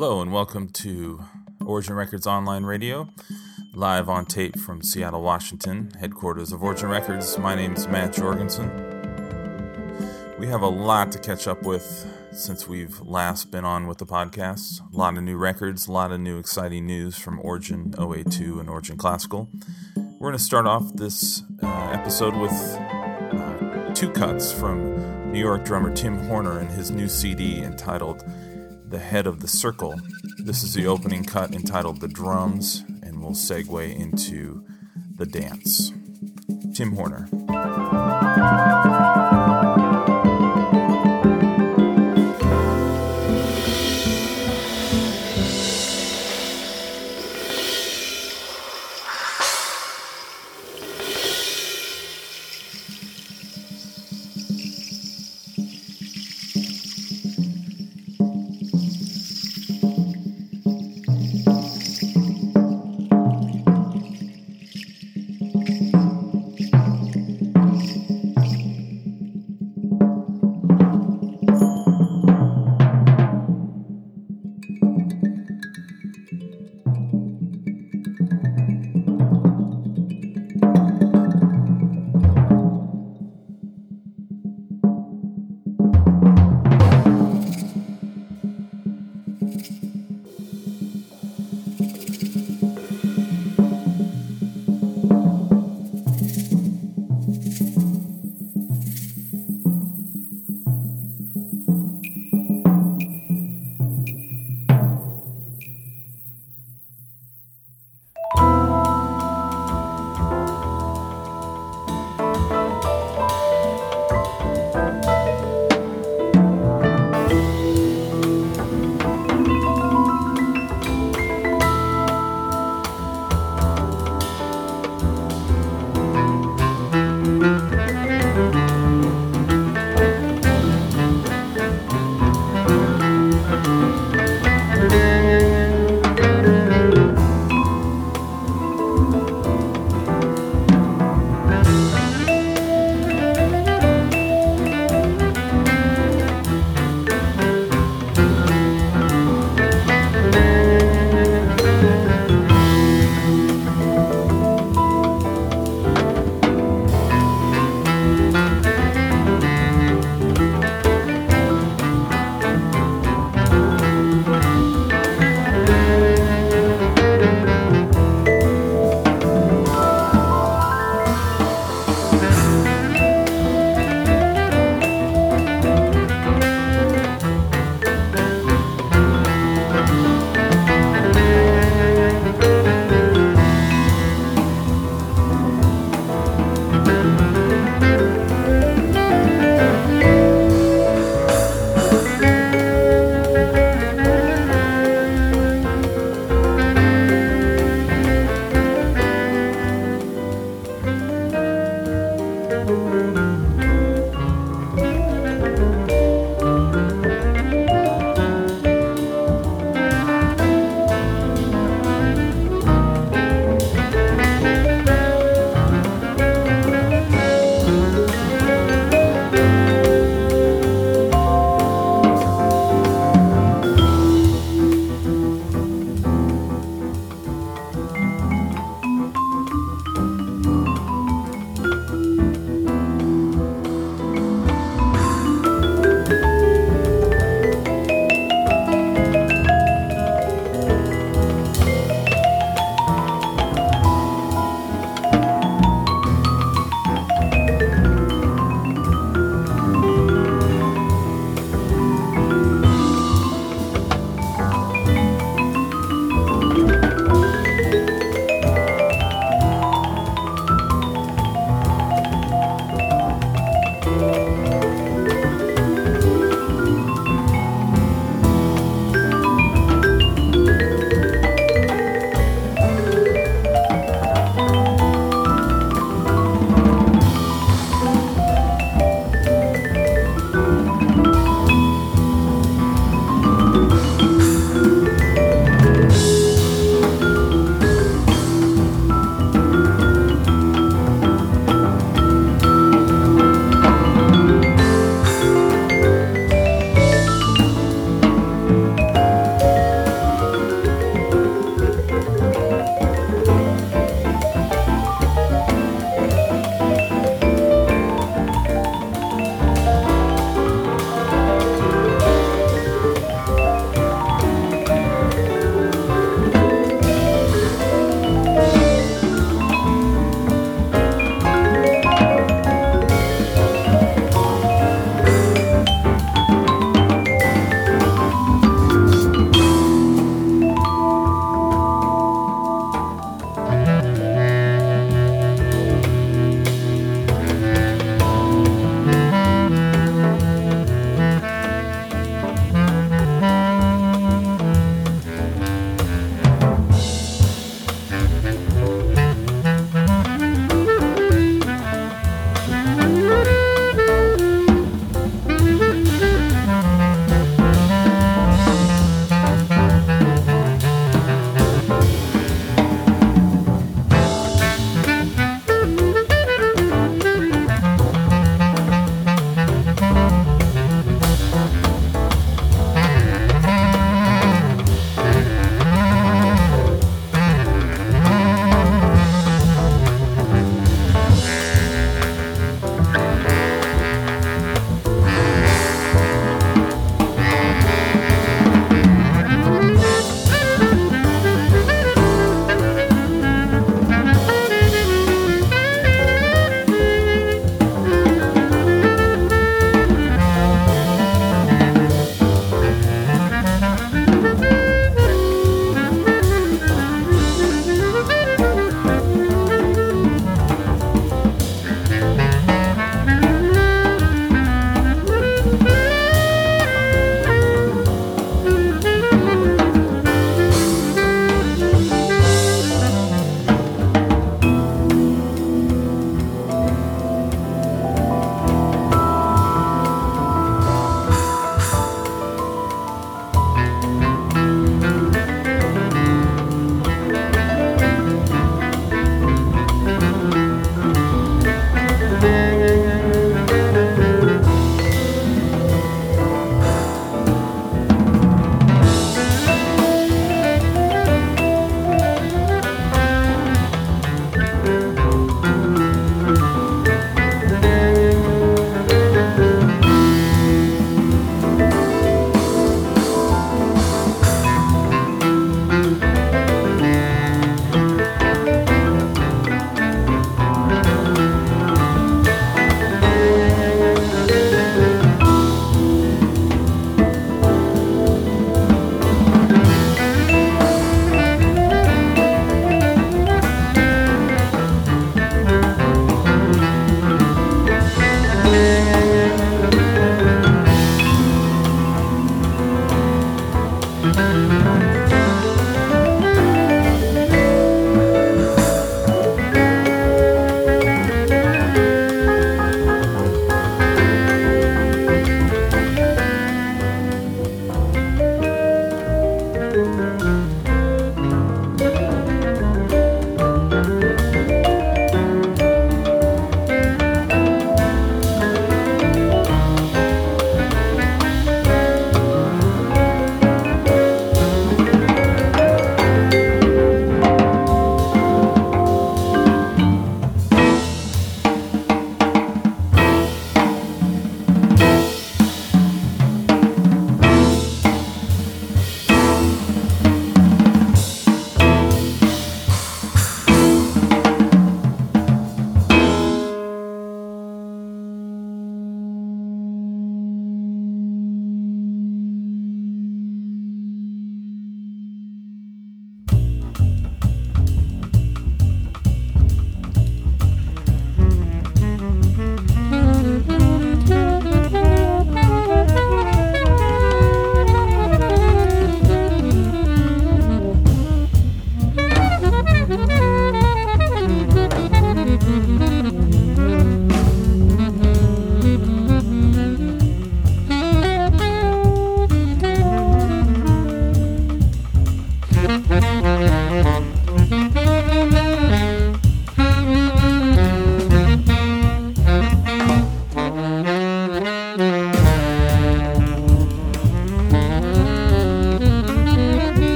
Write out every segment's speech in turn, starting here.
Hello, and welcome to Origin Records Online Radio, live on tape from Seattle, Washington, headquarters of Origin Records. My name is Matt Jorgensen. We have a lot to catch up with since we've last been on with the podcast. A lot of new records, a lot of new exciting news from Origin OA2 and Origin Classical. We're going to start off this uh, episode with uh, two cuts from New York drummer Tim Horner and his new CD entitled the head of the circle. This is the opening cut entitled The Drums, and we'll segue into the dance. Tim Horner.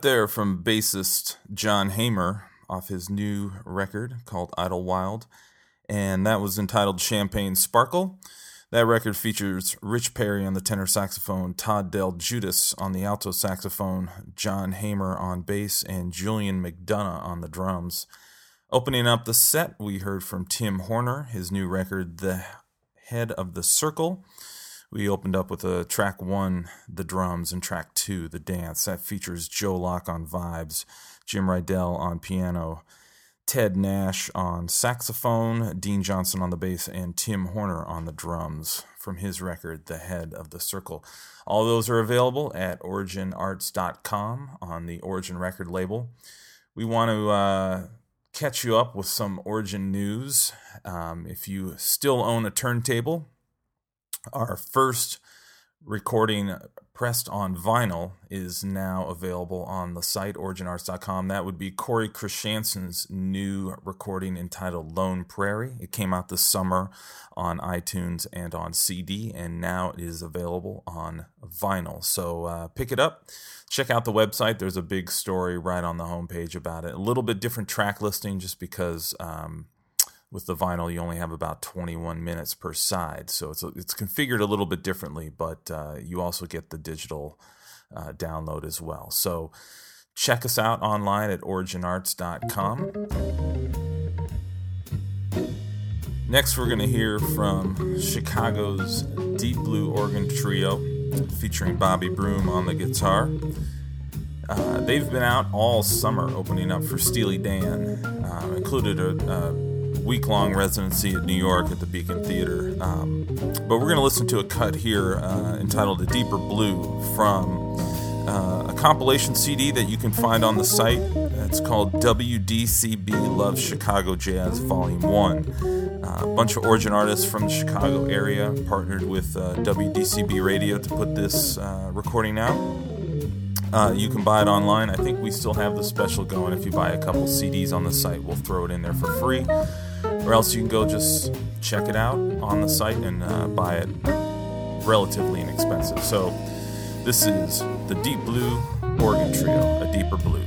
There from bassist Jon Hamar off his new record called Idlewild, and that was entitled Champagne Sparkle. That record features Rich Perry on the tenor saxophone, Todd DelGiudice on the alto saxophone, Jon Hamar on bass, and Julian MacDonough on the drums. Opening up the set, we heard from Tim Horner, his new record, The Head of the Circle. We opened up with a track one, the drums, and track two, the dance. That features Joe Locke on vibes, Jim Rydell on piano, Ted Nash on saxophone, Dean Johnson on the bass, and Tim Horner on the drums from his record, The Head of the Circle. All those are available at originarts.com on the Origin record label. We want to uh, catch you up with some Origin news. Um, if you still own a turntable, our first recording pressed on vinyl is now available on the site originarts.com. That would be Corey Christiansen's new recording entitled Lone Prairie. It came out this summer on iTunes and on CD, and now it is available on vinyl. So uh, pick it up. Check out the website. There's a big story right on the homepage about it. A little bit different track listing just because. Um, with the vinyl, you only have about 21 minutes per side, so it's it's configured a little bit differently, but uh, you also get the digital uh, download as well. So check us out online at originarts.com. Next, we're going to hear from Chicago's Deep Blue Organ Trio, featuring Bobby Broom on the guitar. Uh, they've been out all summer opening up for Steely Dan, uh, included a, a week long residency at New York at the Beacon Theater. Um, but we're going to listen to a cut here uh, entitled A Deeper Blue from uh, a compilation CD that you can find on the site. It's called WDCB Love Chicago Jazz Volume 1. Uh, a bunch of origin artists from the Chicago area partnered with uh, WDCB Radio to put this uh, recording out. Uh, you can buy it online. I think we still have the special going. If you buy a couple CDs on the site, we'll throw it in there for free or else you can go just check it out on the site and uh, buy it relatively inexpensive. So this is the Deep Blue Organ Trio, a deeper blue.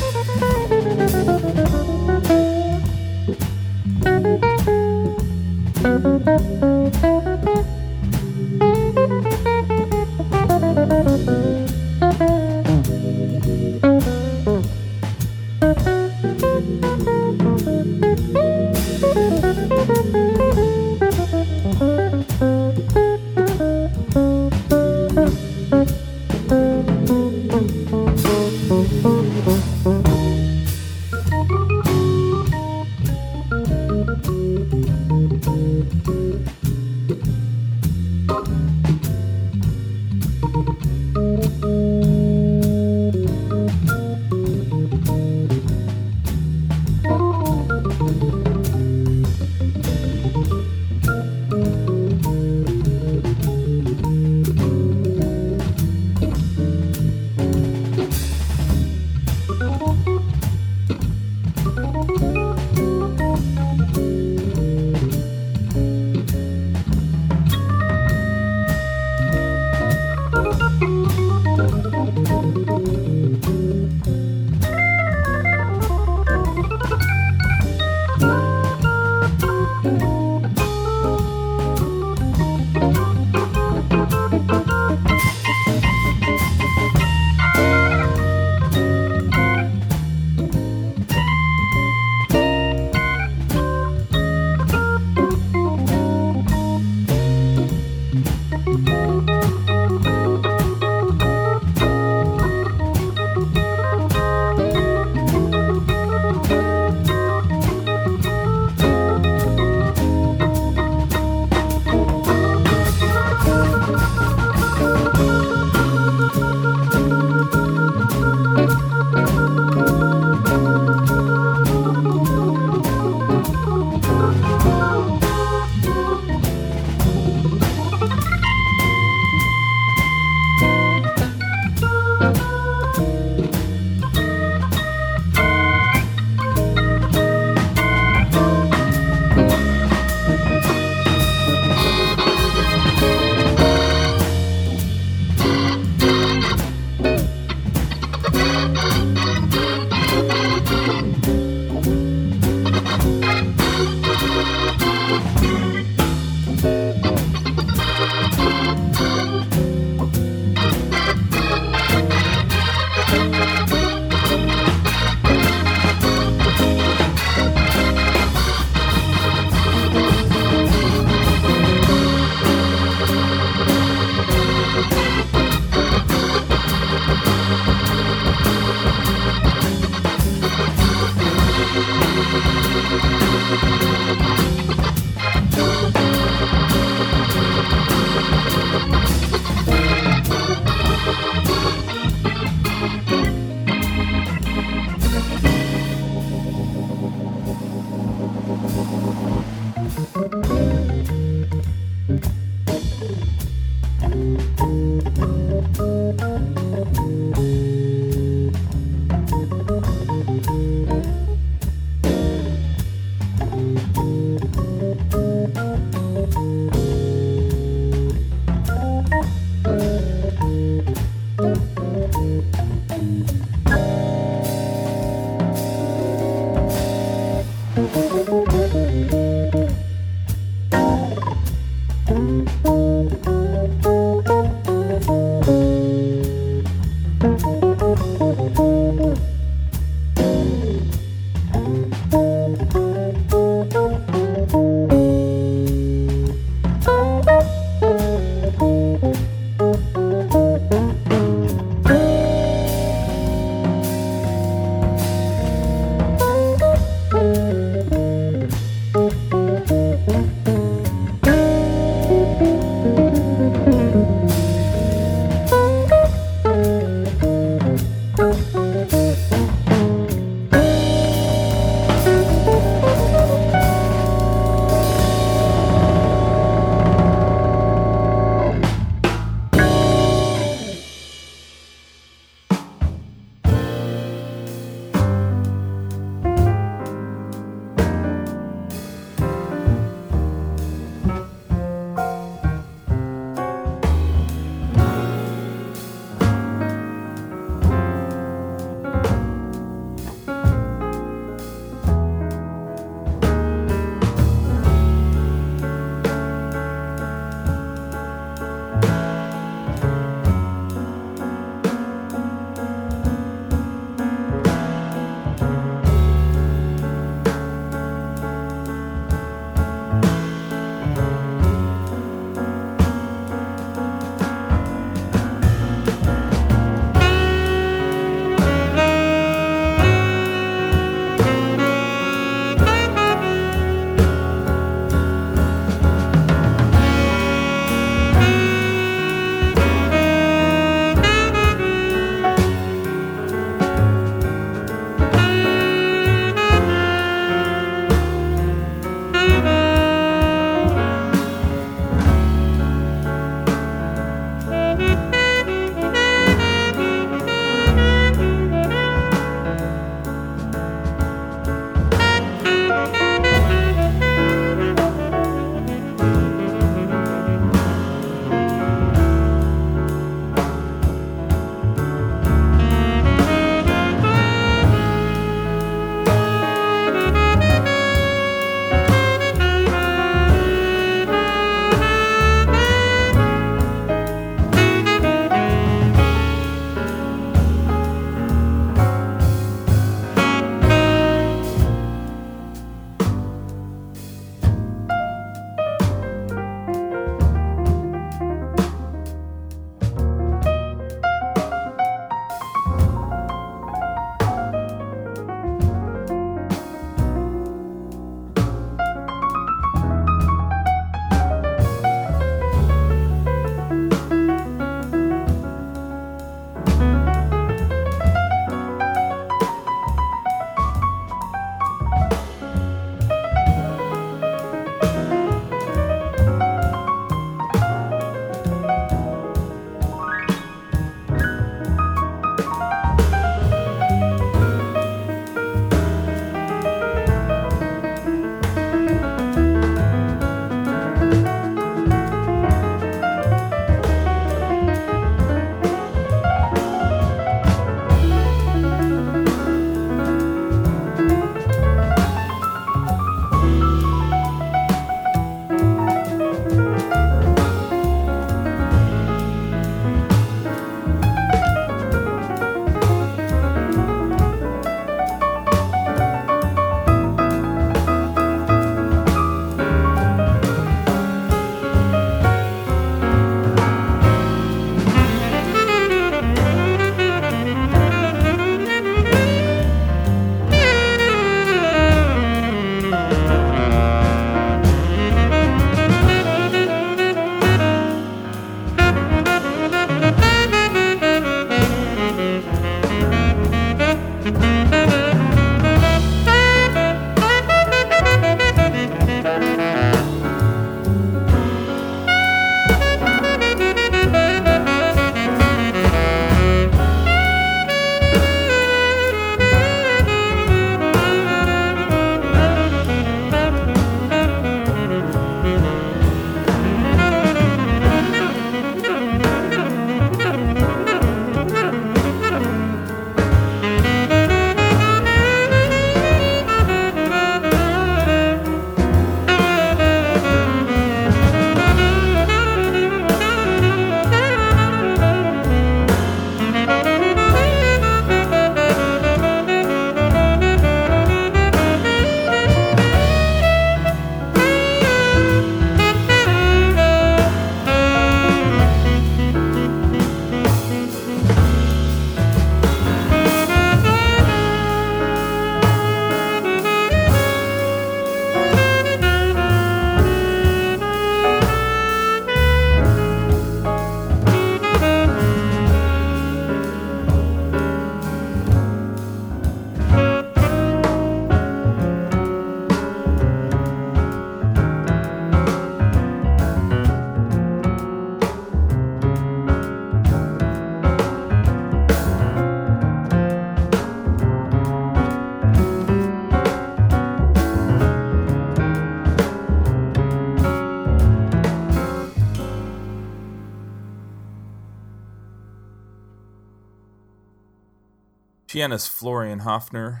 Pianist Florian Hoefner,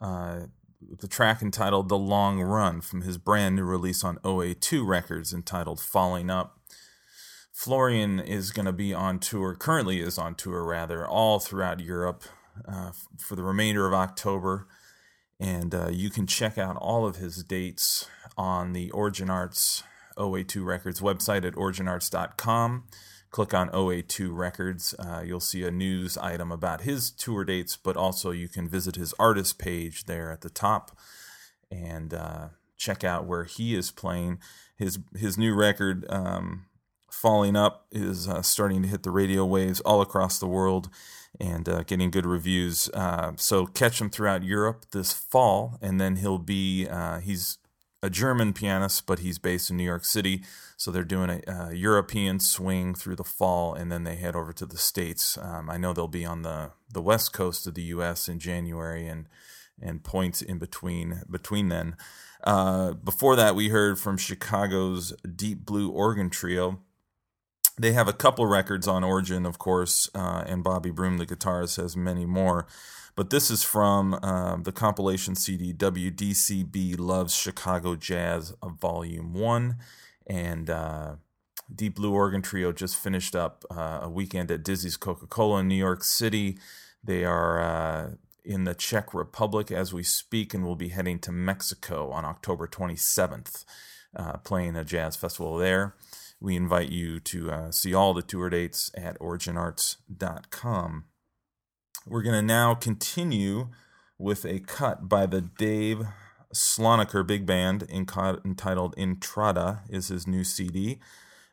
uh, the track entitled The Long Run from his brand new release on OA2 Records entitled Falling Up. Florian is going to be on tour, currently is on tour rather, all throughout Europe uh, for the remainder of October. And uh, you can check out all of his dates on the Origin Arts OA2 Records website at originarts.com. Click on OA2 Records. Uh, you'll see a news item about his tour dates, but also you can visit his artist page there at the top and uh, check out where he is playing. His his new record, um, Falling Up, is uh, starting to hit the radio waves all across the world and uh, getting good reviews. Uh, so catch him throughout Europe this fall, and then he'll be uh, he's a German pianist, but he's based in New York City. So they're doing a, a European swing through the fall, and then they head over to the states. Um, I know they'll be on the the west coast of the U.S. in January, and and points in between between then. Uh, before that, we heard from Chicago's Deep Blue Organ Trio. They have a couple records on Origin, of course, uh, and Bobby Broom, the guitarist, has many more. But this is from uh, the compilation CD WDCB Loves Chicago Jazz Volume 1. And uh, Deep Blue Organ Trio just finished up uh, a weekend at Dizzy's Coca Cola in New York City. They are uh, in the Czech Republic as we speak and will be heading to Mexico on October 27th, uh, playing a jazz festival there. We invite you to uh, see all the tour dates at originarts.com. We're going to now continue with a cut by the Dave Slonaker Big Band entitled Entrada is his new CD.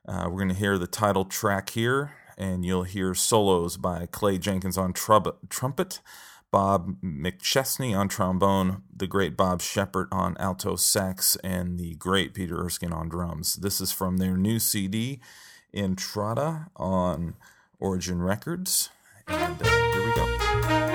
Uh, we're going to hear the title track here, and you'll hear solos by Clay Jenkins on trub- trumpet, Bob McChesney on trombone, the great Bob Sheppard on alto sax, and the great Peter Erskine on drums. This is from their new CD, Entrada, on Origin Records. Here we go.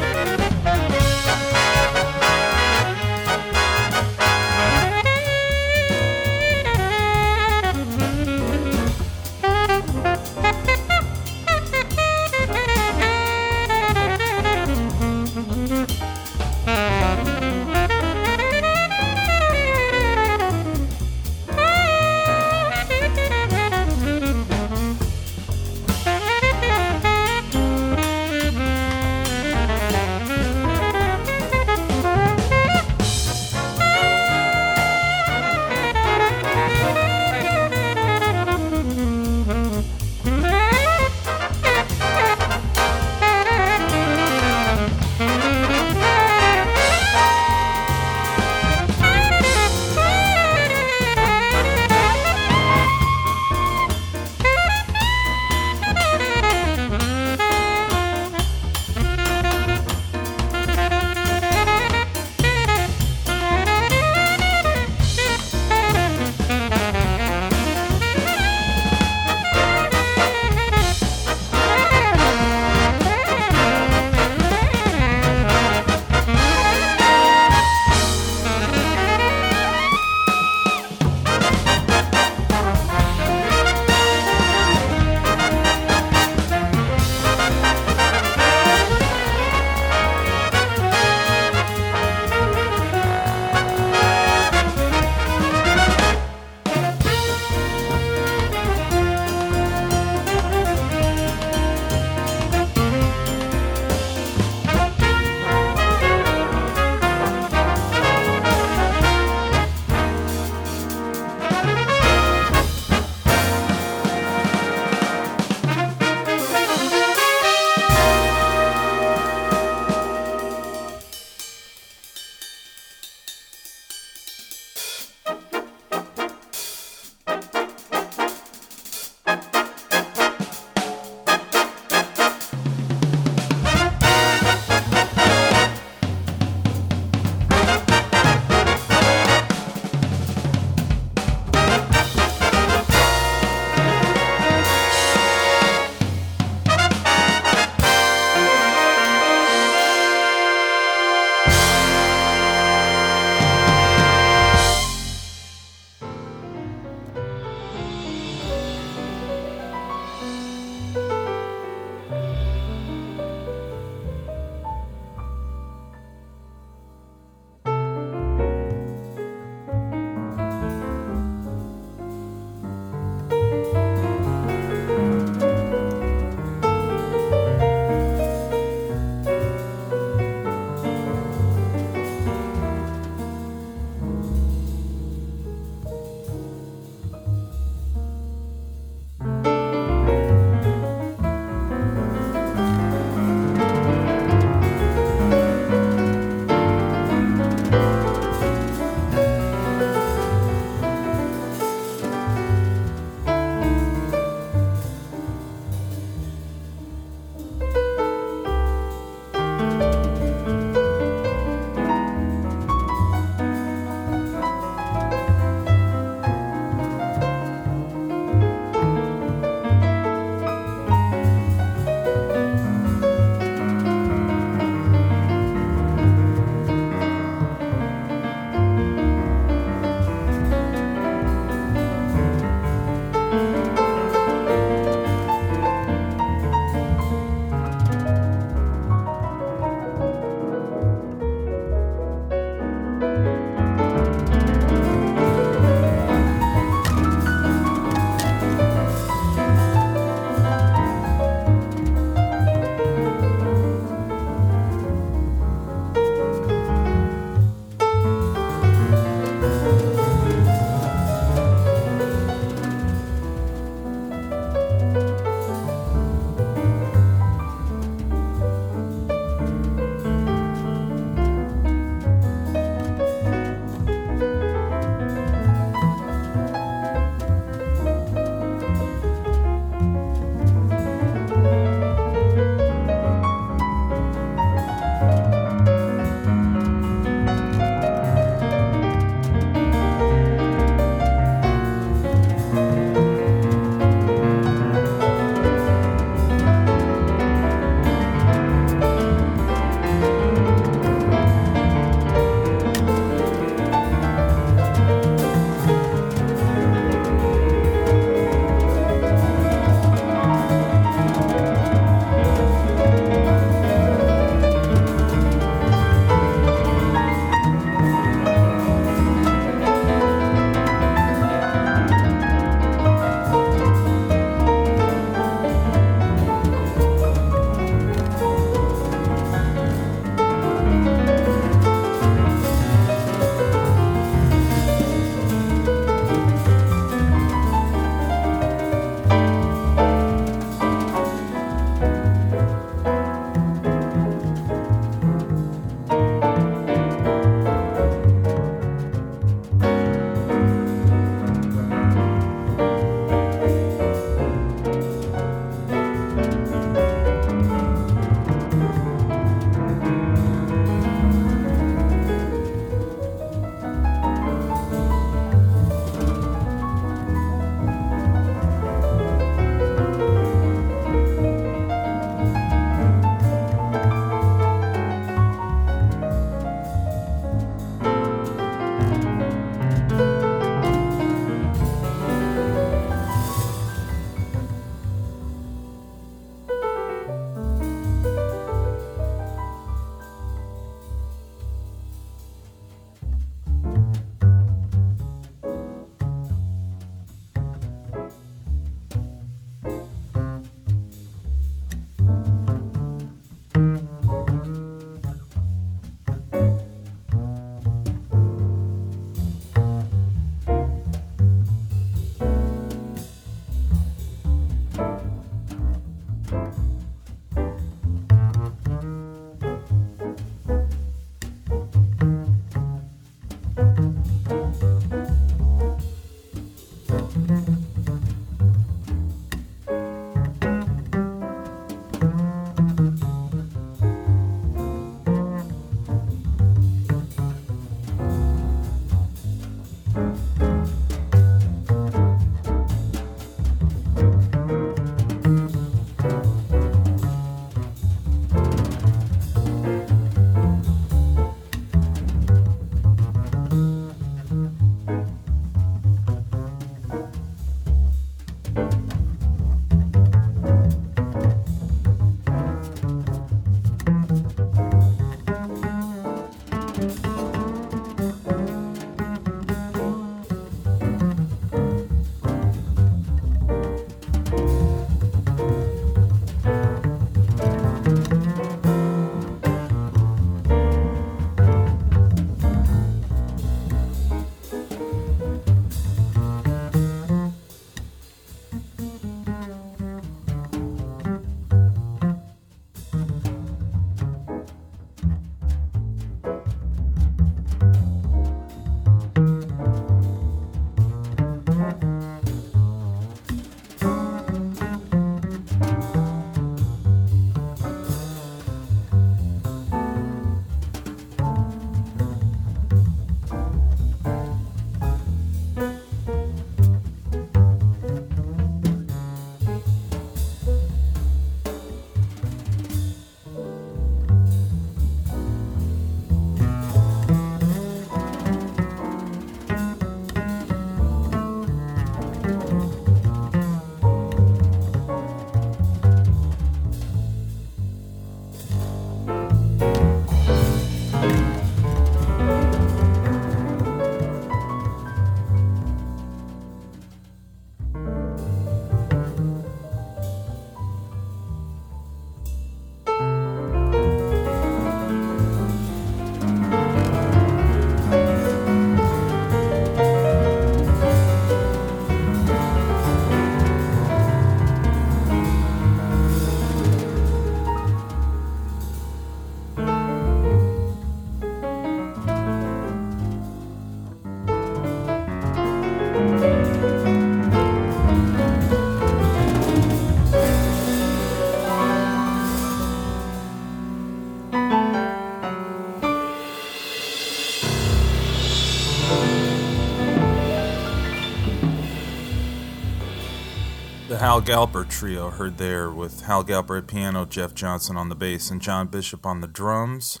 The Hal Galper trio heard there with Hal Galper at piano, Jeff Johnson on the bass, and John Bishop on the drums.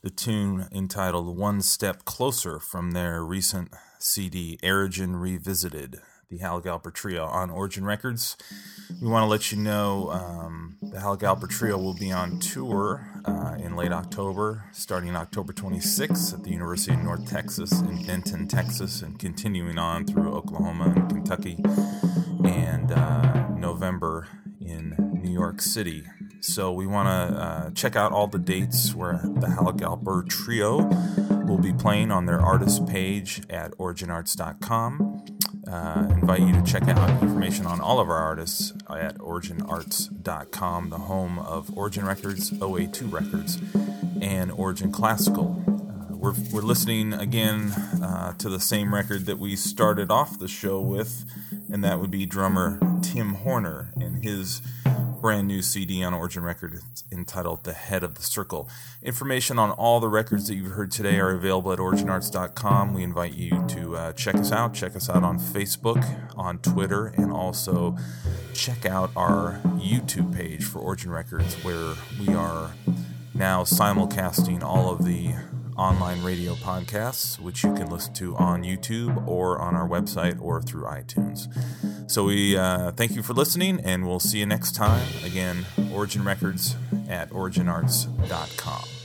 The tune entitled One Step Closer from their recent CD, Airegin Revisited, the Hal Galper Trio on Origin Records. We want to let you know um, the Hal Galper Trio will be on tour uh, in late October, starting October 26th at the University of North Texas in Denton, Texas, and continuing on through Oklahoma and Kentucky November in New York City. So we want to uh, check out all the dates where the Hal Galper Trio will be playing on their artist page at originarts.com. Uh, invite you to check out information on all of our artists at originarts.com, the home of Origin Records, OA2 Records, and Origin Classical. Uh, we're, we're listening again uh, to the same record that we started off the show with, and that would be drummer Tim Horner and his brand new CD on Origin Records entitled The Head of the Circle. Information on all the records that you've heard today are available at originarts.com. We invite you to uh, check us out. Check us out on Facebook, on Twitter, and also check out our YouTube page for Origin Records, where we are now simulcasting all of the online radio podcasts, which you can listen to on YouTube or on our website or through iTunes. So we uh, thank you for listening, and we'll see you next time. Again, Origin Records at originarts.com.